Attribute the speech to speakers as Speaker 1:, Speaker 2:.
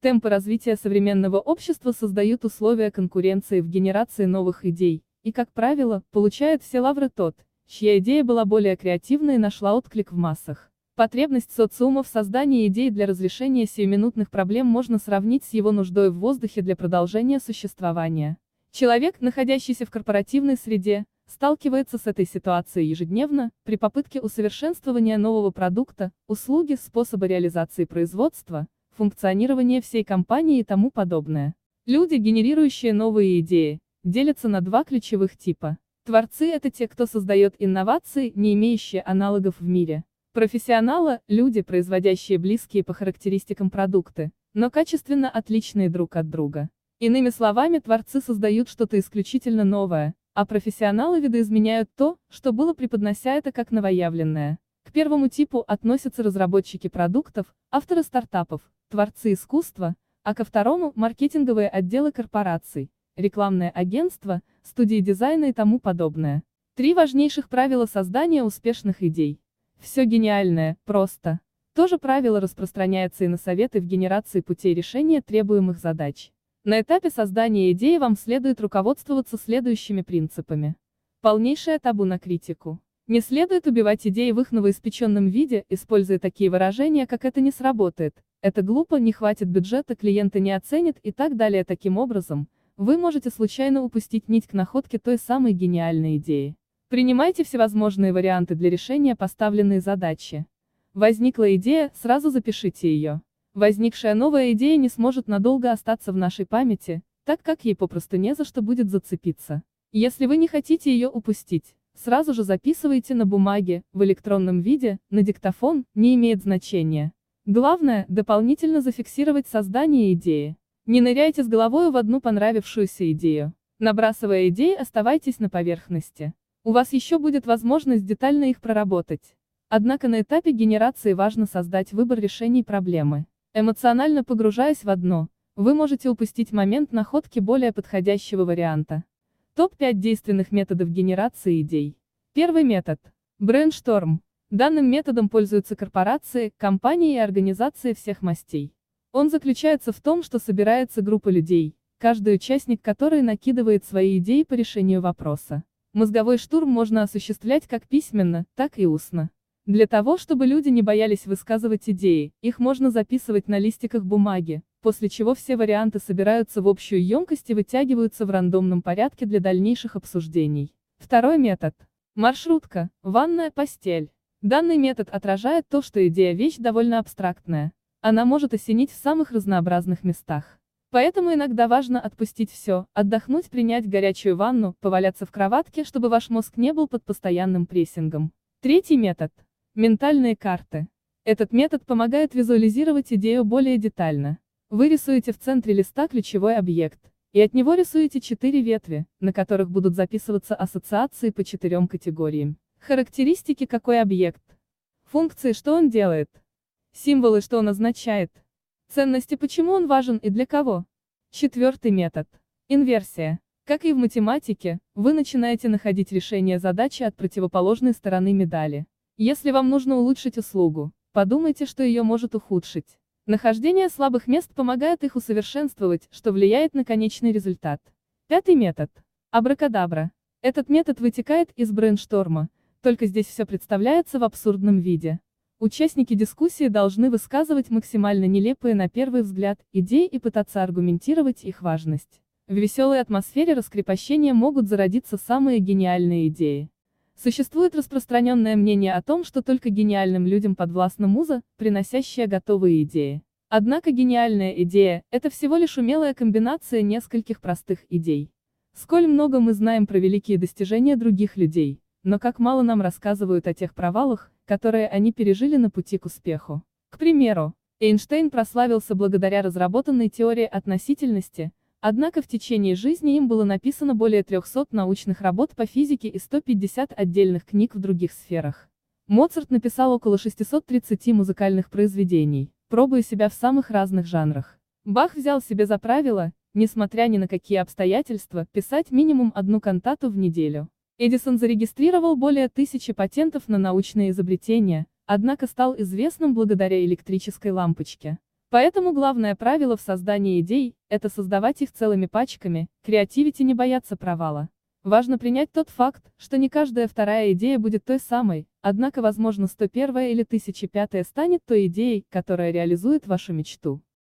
Speaker 1: Темпы развития современного общества создают условия конкуренции в генерации новых идей, и, как правило, получает все лавры тот, чья идея была более креативной и нашла отклик в массах. Потребность социума в создании идей для разрешения сиюминутных проблем можно сравнить с его нуждой в воздухе для продолжения существования. Человек, находящийся в корпоративной среде, сталкивается с этой ситуацией ежедневно, при попытке усовершенствования нового продукта, услуги, способа реализации производства, функционирования всей компании и тому подобное. Люди, генерирующие новые идеи, делятся на два ключевых типа. Творцы – это те, кто создает инновации, не имеющие аналогов в мире. Профессионалы – люди, производящие близкие по характеристикам продукты, но качественно отличные друг от друга. Иными словами, творцы создают что-то исключительно новое, а профессионалы видоизменяют то, что было преподнося это как новоявленное. К первому типу относятся разработчики продуктов, авторы стартапов, творцы искусства, а ко второму – маркетинговые отделы корпораций, рекламное агентство, студии дизайна и тому подобное. Три важнейших правила создания успешных идей. Все гениальное, просто. То же правило распространяется и на советы в генерации путей решения требуемых задач. На этапе создания идеи вам следует руководствоваться следующими принципами. Полнейшее табу на критику. Не следует убивать идеи в их новоиспеченном виде, используя такие выражения, как «это не сработает», «это глупо», «не хватит бюджета», «клиенты не оценят» и так далее. Таким образом, вы можете случайно упустить нить к находке той самой гениальной идеи. Принимайте всевозможные варианты для решения поставленной задачи. Возникла идея, сразу запишите ее. Возникшая новая идея не сможет надолго остаться в нашей памяти, так как ей попросту не за что будет зацепиться. Если вы не хотите ее упустить, Сразу же записывайте на бумаге, в электронном виде, на диктофон, не имеет значения. Главное, дополнительно зафиксировать создание идеи. Не ныряйте с головой в одну понравившуюся идею. Набрасывая идеи, оставайтесь на поверхности. У вас еще будет возможность детально их проработать. Однако на этапе генерации важно создать выбор решений проблемы. Эмоционально погружаясь в одно, вы можете упустить момент находки более подходящего варианта. Топ-5 действенных методов генерации идей. Первый метод. Брейншторм. Данным методом пользуются корпорации, компании и организации всех мастей. Он заключается в том, что собирается группа людей, каждый участник которой накидывает свои идеи по решению вопроса. Мозговой штурм можно осуществлять как письменно, так и устно. Для того, чтобы люди не боялись высказывать идеи, их можно записывать на листиках бумаги, после чего все варианты собираются в общую емкость и вытягиваются в рандомном порядке для дальнейших обсуждений. Второй метод. Маршрутка, ванная постель. Данный метод отражает то, что идея вещь довольно абстрактная. Она может осенить в самых разнообразных местах. Поэтому иногда важно отпустить все, отдохнуть, принять горячую ванну, поваляться в кроватке, чтобы ваш мозг не был под постоянным прессингом. Третий метод. Ментальные карты. Этот метод помогает визуализировать идею более детально. Вы рисуете в центре листа ключевой объект, и от него рисуете четыре ветви, на которых будут записываться ассоциации по четырем категориям. Характеристики какой объект. Функции что он делает. Символы что он означает. Ценности почему он важен и для кого. Четвертый метод. Инверсия. Как и в математике, вы начинаете находить решение задачи от противоположной стороны медали. Если вам нужно улучшить услугу, подумайте, что ее может ухудшить. Нахождение слабых мест помогает их усовершенствовать, что влияет на конечный результат. Пятый метод. Абракадабра. Этот метод вытекает из брейншторма, только здесь все представляется в абсурдном виде. Участники дискуссии должны высказывать максимально нелепые на первый взгляд идеи и пытаться аргументировать их важность. В веселой атмосфере раскрепощения могут зародиться самые гениальные идеи. Существует распространенное мнение о том, что только гениальным людям подвластна муза, приносящая готовые идеи. Однако гениальная идея – это всего лишь умелая комбинация нескольких простых идей. Сколь много мы знаем про великие достижения других людей, но как мало нам рассказывают о тех провалах, которые они пережили на пути к успеху. К примеру, Эйнштейн прославился благодаря разработанной теории относительности, Однако в течение жизни им было написано более 300 научных работ по физике и 150 отдельных книг в других сферах. Моцарт написал около 630 музыкальных произведений, пробуя себя в самых разных жанрах. Бах взял себе за правило, несмотря ни на какие обстоятельства, писать минимум одну кантату в неделю. Эдисон зарегистрировал более тысячи патентов на научные изобретения, однако стал известным благодаря электрической лампочке. Поэтому главное правило в создании идей – это создавать их целыми пачками, креативити не бояться провала. Важно принять тот факт, что не каждая вторая идея будет той самой, однако возможно 101 или 1005 станет той идеей, которая реализует вашу мечту.